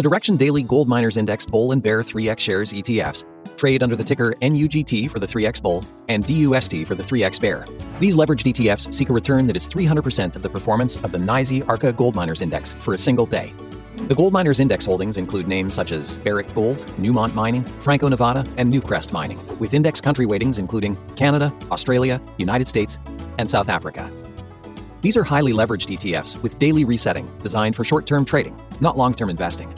The Direxion Daily Gold Miners Index Bull and Bear 3X shares ETFs trade under the ticker NUGT for the 3X Bull and DUST for the 3X Bear. These leveraged ETFs seek a return that is 300% of the performance of the NYSE Arca Gold Miners Index for a single day. The Gold Miners Index holdings include names such as Barrick Gold, Newmont Mining, Franco Nevada, and Newcrest Mining, with index country weightings including Canada, Australia, United States, and South Africa. These are highly leveraged ETFs with daily resetting designed for short term trading, not long term investing.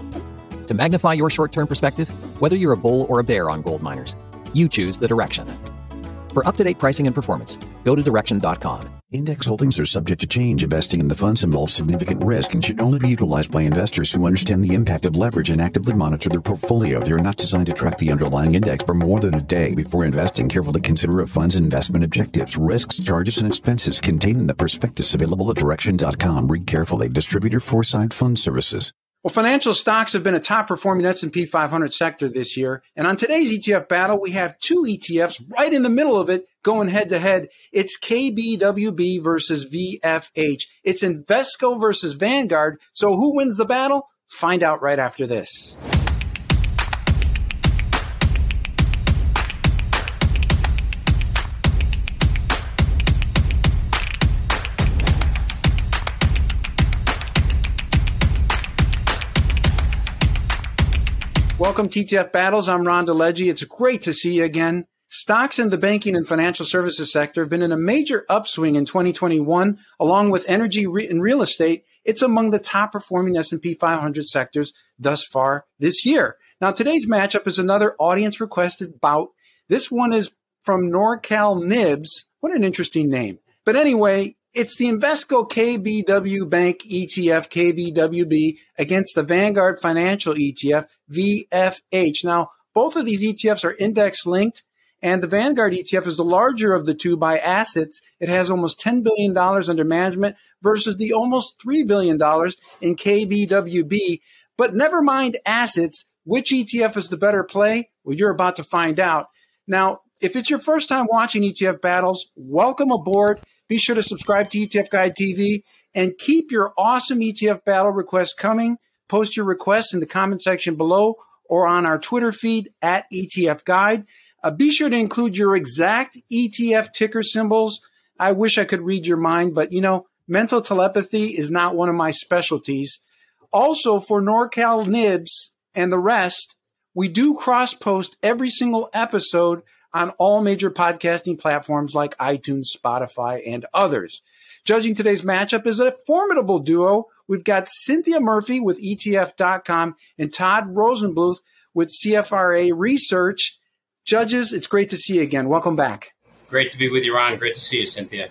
To magnify your short term perspective, whether you're a bull or a bear on gold miners, you choose the Direxion. For up to date pricing and performance, go to direxion.com. Index holdings are subject to change. Investing in the funds involves significant risk and should only be utilized by investors who understand the impact of leverage and actively monitor their portfolio. They are not designed to track the underlying index for more than a day. Before investing, carefully consider a fund's investment objectives, risks, charges, and expenses contained in the prospectus available at direxion.com. Read carefully. Distributor Foreside Fund Services. Well, financial stocks have been a top performing S&P 500 sector this year. And on today's ETF battle, we have two ETFs right in the middle of it going head to head. It's KBWB versus VFH. It's Invesco versus Vanguard. So who wins the battle? Find out right after this. Welcome TTF Battles. I'm Ron DeLegge. It's great to see you again. Stocks in the banking and financial services sector have been in a major upswing in 2021, along with energy and real estate. It's among the top performing S&P 500 sectors thus far this year. Now, today's matchup is another audience requested bout. This one is from NorCal Nibs. What an interesting name. But anyway, it's the Invesco KBW Bank ETF KBWB against the Vanguard Financial ETF VFH. Now, both of these ETFs are index linked, and the Vanguard ETF is the larger of the two by assets. It has almost $10 billion under management versus the almost $3 billion in KBWB. But never mind assets. Which ETF is the better play? Well, you're about to find out. Now, if it's your first time watching ETF battles, welcome aboard. Be sure to subscribe to ETF Guide TV and keep your awesome ETF battle requests coming. Post your requests in the comment section below or on our Twitter feed at ETF Guide. Uh, be sure to include your exact ETF ticker symbols. I wish I could read your mind, but you know, mental telepathy is not one of my specialties. Also, for NorCal Nibs and the rest, we do cross post every single episode on all major podcasting platforms like iTunes, Spotify, and others. Judging today's matchup is a formidable duo. We've got Cynthia Murphy with ETF.com and Todd Rosenbluth with CFRA Research. Judges, it's great to see you again. Welcome back. Great to be with you, Ron. Great to see you, Cynthia.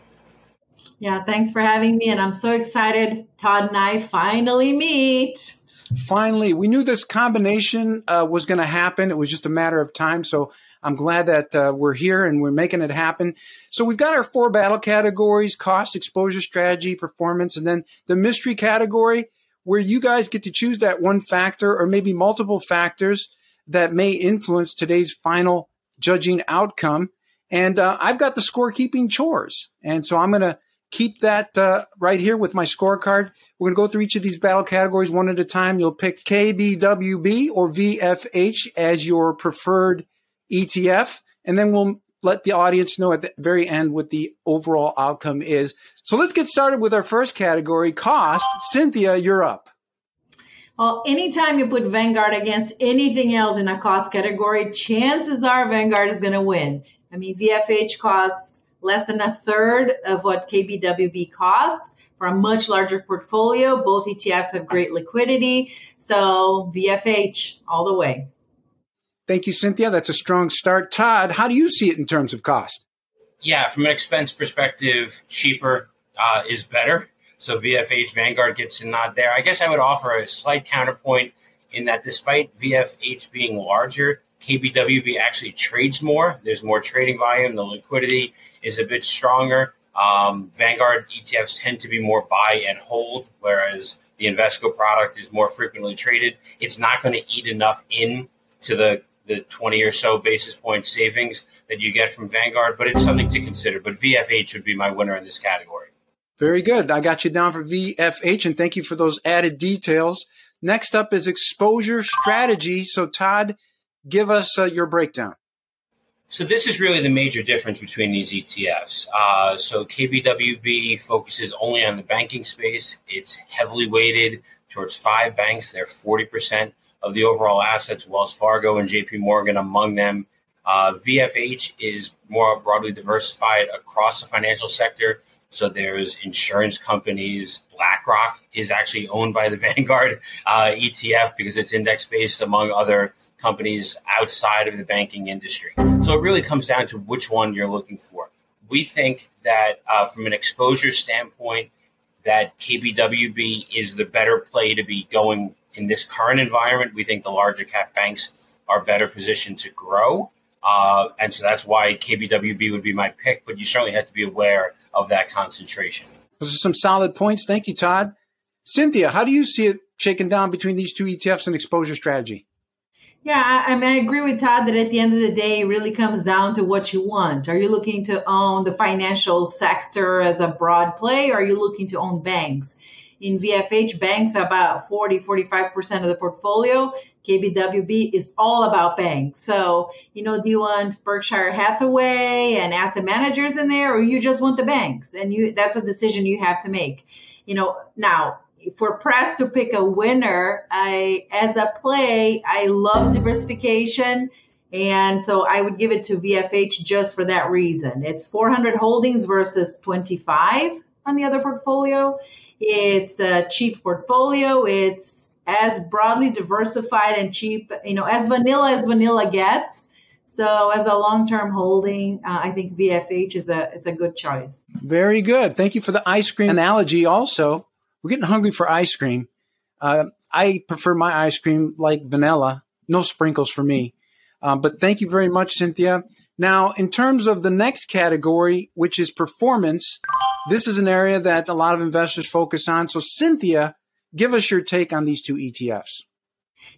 Yeah, thanks for having me. And I'm so excited. Todd and I finally meet. Finally, we knew this combination uh, was going to happen. It was just a matter of time. So I'm glad that uh, we're here and we're making it happen. So we've got our four battle categories cost, exposure, strategy, performance, and then the mystery category where you guys get to choose that one factor or maybe multiple factors that may influence today's final judging outcome. And uh, I've got the scorekeeping chores. And so I'm going to keep that uh, right here with my scorecard. We're going to go through each of these battle categories one at a time. You'll pick KBWB or VFH as your preferred ETF, and then we'll let the audience know at the very end what the overall outcome is. So let's get started with our first category cost. Cynthia, you're up. Well, anytime you put Vanguard against anything else in a cost category, chances are Vanguard is going to win. I mean, VFH costs less than a third of what KBWB costs for a much larger portfolio. Both ETFs have great liquidity. So VFH all the way. Thank you, Cynthia. That's a strong start. Todd, how do you see it in terms of cost? Yeah, from an expense perspective, cheaper uh, is better. So VFH Vanguard gets a nod there. I guess I would offer a slight counterpoint in that despite VFH being larger, KBWB actually trades more. There's more trading volume. The liquidity is a bit stronger. Um, Vanguard ETFs tend to be more buy and hold, whereas the Invesco product is more frequently traded. It's not going to eat enough in to the the 20 or so basis point savings that you get from Vanguard, but it's something to consider. But VFH would be my winner in this category. Very good. I got you down for VFH, and thank you for those added details. Next up is exposure strategy. So, Todd, give us uh, your breakdown. So this is really the major difference between these ETFs. Uh, so KBWB focuses only on the banking space. It's heavily weighted towards five banks. They're 40% of the overall assets, Wells Fargo and JP Morgan among them. Uh, VFH is more broadly diversified across the financial sector. So there's insurance companies. BlackRock is actually owned by the Vanguard uh, ETF because it's index based among other companies outside of the banking industry. So it really comes down to which one you're looking for. We think that uh, from an exposure standpoint, that KBWB is the better play to be going in this current environment. We think the larger cap banks are better positioned to grow. Uh, and so that's why KBWB would be my pick, but you certainly have to be aware of that concentration. Those are some solid points. Thank you, Todd. Cynthia, how do you see it shaken down between these two ETFs and exposure strategy? Yeah, I, I, mean, I agree with Todd that at the end of the day, it really comes down to what you want. Are you looking to own the financial sector as a broad play, or are you looking to own banks? In VFH, banks about 40, 45% of the portfolio. KBWB is all about banks. So, you know, do you want Berkshire Hathaway and asset managers in there, or you just want the banks? And you that's a decision you have to make. You know, now if we're pressed to pick a winner, I as a play, I love diversification. And so I would give it to VFH just for that reason. It's 400 holdings versus 25 on the other portfolio. It's a cheap portfolio. It's as broadly diversified and cheap, you know, as vanilla as vanilla gets. So as a long-term holding, uh, I think VFH is a it's a good choice. Very good. Thank you for the ice cream analogy. Also, we're getting hungry for ice cream. Uh, I prefer my ice cream like vanilla, no sprinkles for me. Um, but thank you very much, Cynthia. Now, in terms of the next category, which is performance, this is an area that a lot of investors focus on. So, Cynthia, give us your take on these two ETFs.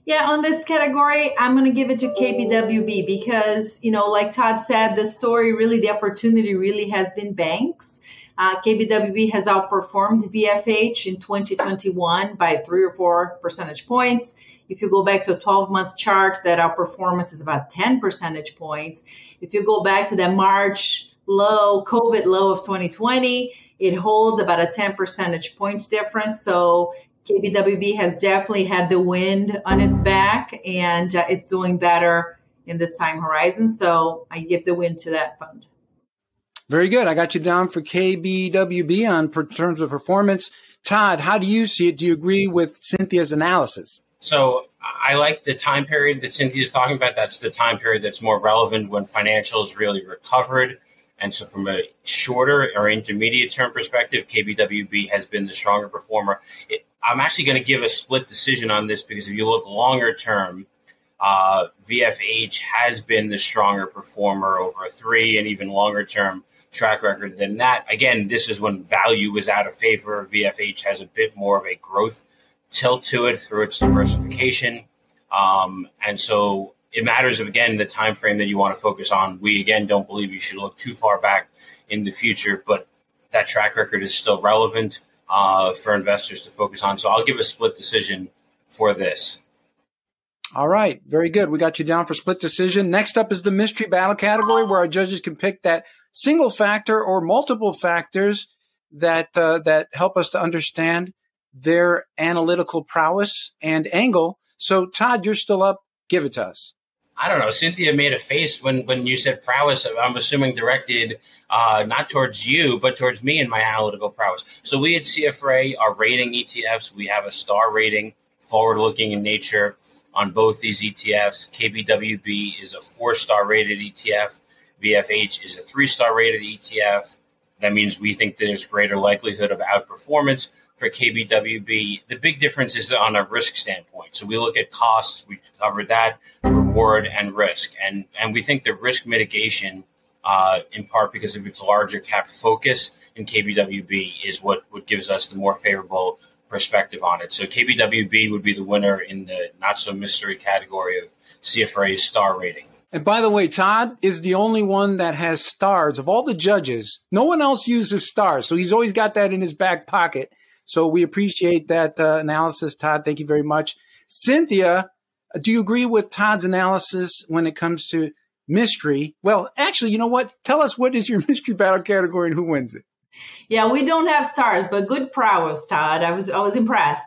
Yeah, on this category, I'm going to give it to KBWB because, you know, like Todd said, the story really, the opportunity really has been banks. Uh, KBWB has outperformed VFH in 2021 by three or four percentage points. If you go back to a 12 month chart, that outperformance is about 10 percentage points. If you go back to the March low, COVID low of 2020, it holds about a 10 percentage points difference. So KBWB has definitely had the wind on its back and uh, it's doing better in this time horizon. So I give the win to that fund. Very good. I got you down for KBWB on per terms of performance. Todd, how do you see it? Do you agree with Cynthia's analysis? So I like the time period that Cynthia is talking about. That's the time period that's more relevant when financials really recovered. And so, from a shorter or intermediate term perspective, KBWB has been the stronger performer. It, I'm actually going to give a split decision on this because if you look longer term, uh, VFH has been the stronger performer over a three and even longer term track record than that. Again, this is when value is out of favor. VFH has a bit more of a growth tilt to it through its diversification. Um, and so it matters again the time frame that you want to focus on. We again don't believe you should look too far back in the future, but that track record is still relevant uh, for investors to focus on. So I'll give a split decision for this. All right, very good. We got you down for split decision. Next up is the mystery battle category, where our judges can pick that single factor or multiple factors that uh, that help us to understand their analytical prowess and angle. So, Todd, you're still up. Give it to us. I don't know. Cynthia made a face when, when you said prowess. I'm assuming directed uh, not towards you, but towards me and my analytical prowess. So we at CFRA are rating ETFs. We have a star rating, forward looking in nature on both these ETFs. KBWB is a four star rated ETF. VFH is a three star rated ETF. That means we think there's greater likelihood of outperformance for KBWB. The big difference is on a risk standpoint. So we look at costs, we cover that, reward and risk. And, and we think the risk mitigation, uh, in part because of its larger cap focus in KBWB, is what, what gives us the more favorable perspective on it. So KBWB would be the winner in the not so mystery category of CFRA's star rating. And by the way, Todd is the only one that has stars of all the judges. No one else uses stars. So he's always got that in his back pocket. So we appreciate that uh, analysis, Todd. Thank you very much. Cynthia, do you agree with Todd's analysis when it comes to mystery? Well, actually, you know what? Tell us what is your mystery battle category and who wins it? Yeah, we don't have stars, but good prowess, Todd. I was I was impressed.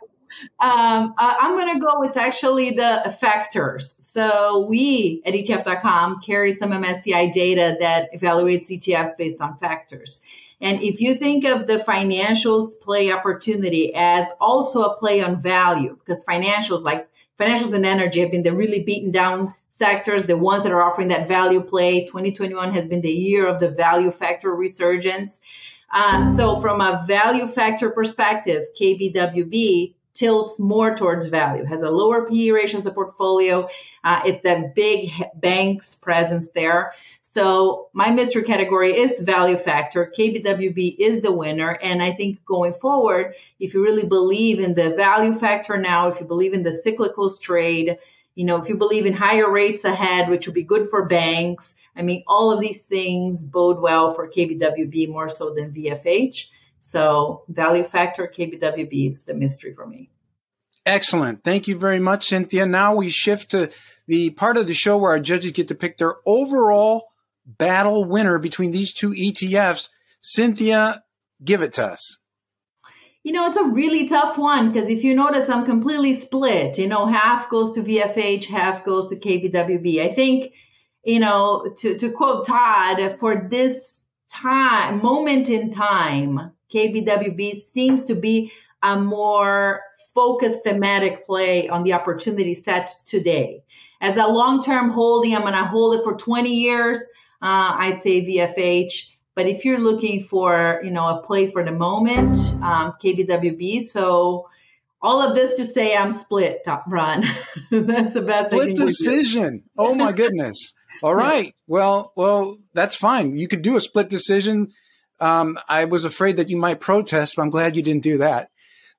Um, I'm going to go with actually the factors. So we at ETF.com carry some MSCI data that evaluates ETFs based on factors. And if you think of the financials play opportunity as also a play on value, because financials like financials and energy have been the really beaten down sectors, the ones that are offering that value play. 2021 has been the year of the value factor resurgence. Uh, so from a value factor perspective, KBWB tilts more towards value, has a lower PE ratio as a portfolio. Uh, it's that big banks presence there. So my mystery category is value factor. KBWB is the winner. And I think going forward, if you really believe in the value factor now, if you believe in the cyclicals trade, you know, if you believe in higher rates ahead, which will be good for banks, I mean, all of these things bode well for KBWB more so than VFH. So value factor KBWB is the mystery for me. Excellent. Thank you very much, Cynthia. Now we shift to the part of the show where our judges get to pick their overall battle winner between these two ETFs. Cynthia, give it to us. You know, it's a really tough one because if you notice, I'm completely split. You know, half goes to VFH, half goes to KBWB. I think, you know, to, to quote Todd, for this time, moment in time, KBWB seems to be a more focused thematic play on the opportunity set today. As a long term holding, I'm going to hold it for 20 years. Uh, I'd say VFH. But if you're looking for, you know, a play for the moment, um, KBWB. So all of this to say I'm split, Ron. that's the best. Split decision. Oh my goodness. All right. Well, well, that's fine. You could do a split decision. Um, I was afraid that you might protest, but I'm glad you didn't do that.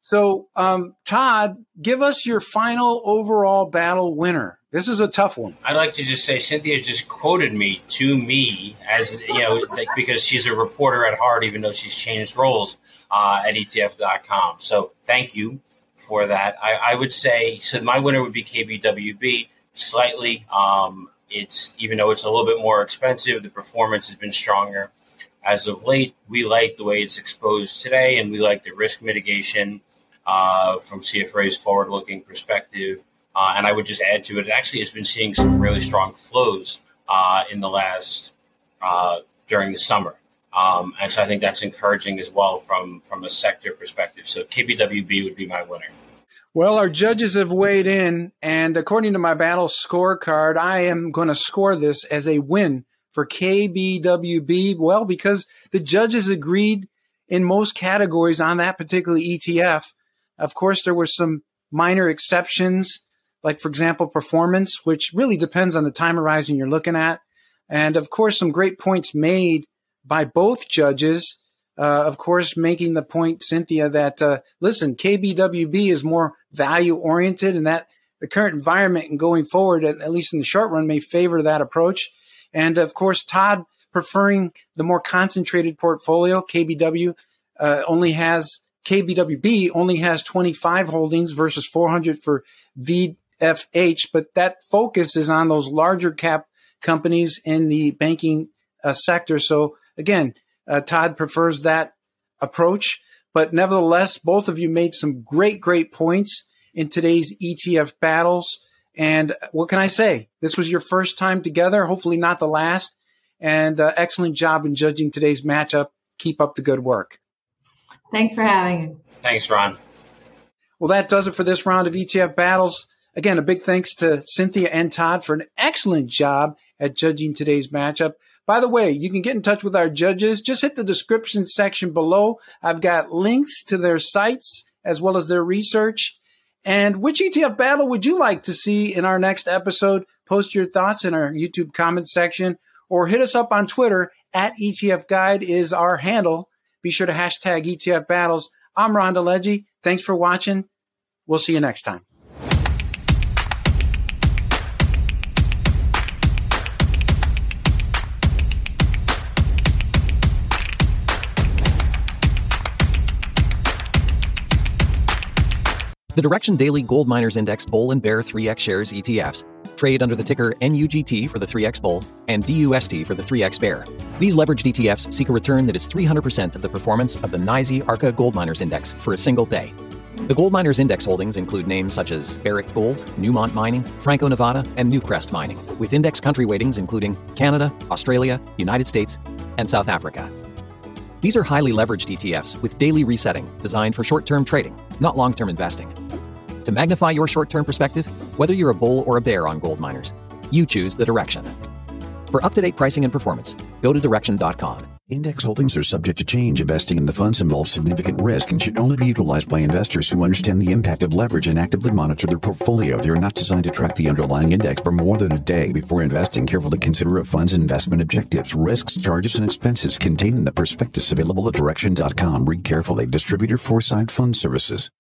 So, um, Todd, give us your final overall battle winner. This is a tough one. I'd like to just say Cynthia just quoted me to me as you know, because she's a reporter at heart, even though she's changed roles uh, at ETF.com. So, thank you for that. I, I, would say so. My winner would be KBWB. Slightly, um, it's even though it's a little bit more expensive, the performance has been stronger as of late. We like the way it's exposed today, and we like the risk mitigation uh, from CFRA's forward looking perspective. Uh, and I would just add to it, it actually has been seeing some really strong flows uh, in the last uh, during the summer. Um, and so I think that's encouraging as well from, from a sector perspective. So KBWB would be my winner. Well, our judges have weighed in, and according to my battle scorecard, I am going to score this as a win for KBWB. Well, because the judges agreed in most categories on that particular ETF. Of course, there were some minor exceptions, like, for example, performance, which really depends on the time horizon you're looking at. And of course, some great points made by both judges. Uh, of course, making the point, Cynthia, that uh, listen, KBWB is more value oriented, and that the current environment and going forward, at, at least in the short run, may favor that approach. And of course, Todd preferring the more concentrated portfolio. KBW uh, only has KBWB only has 25 holdings versus 400 for VFH, but that focus is on those larger cap companies in the banking uh, sector. So again, uh, Todd prefers that approach, but nevertheless, both of you made some great, great points in today's ETF battles. And what can I say? This was your first time together, hopefully not the last. And uh, excellent job in judging today's matchup. Keep up the good work. Thanks for having me. Thanks, Ron. Well, that does it for this round of ETF battles. Again, a big thanks to Cynthia and Todd for an excellent job at judging today's matchup. By the way, you can get in touch with our judges. Just hit the description section below. I've got links to their sites as well as their research. And which ETF battle would you like to see in our next episode? Post your thoughts in our YouTube comment section or hit us up on Twitter at ETF Guide is our handle. Be sure to hashtag ETF battles. I'm Ron DeLegge. Thanks for watching. We'll see you next time. The Direxion Daily Gold Miners Index Bull and Bear 3X shares ETFs trade under the ticker NUGT for the 3X Bull and DUST for the 3X Bear. These leveraged ETFs seek a return that is 300% of the performance of the NYSE Arca Gold Miners Index for a single day. The Gold Miners Index holdings include names such as Barrick Gold, Newmont Mining, Franco Nevada, and Newcrest Mining, with index country weightings including Canada, Australia, United States, and South Africa. These are highly leveraged ETFs with daily resetting designed for short term trading, not long term investing. To magnify your short term perspective, whether you're a bull or a bear on gold miners, you choose the Direxion. For up to date pricing and performance, go to direxion.com. Index holdings are subject to change. Investing in the funds involves significant risk and should only be utilized by investors who understand the impact of leverage and actively monitor their portfolio. They are not designed to track the underlying index for more than a day. Before investing, carefully consider a fund's investment objectives, risks, charges, and expenses contained in the prospectus available at direxion.com. Read carefully. Distributor Foreside Fund Services.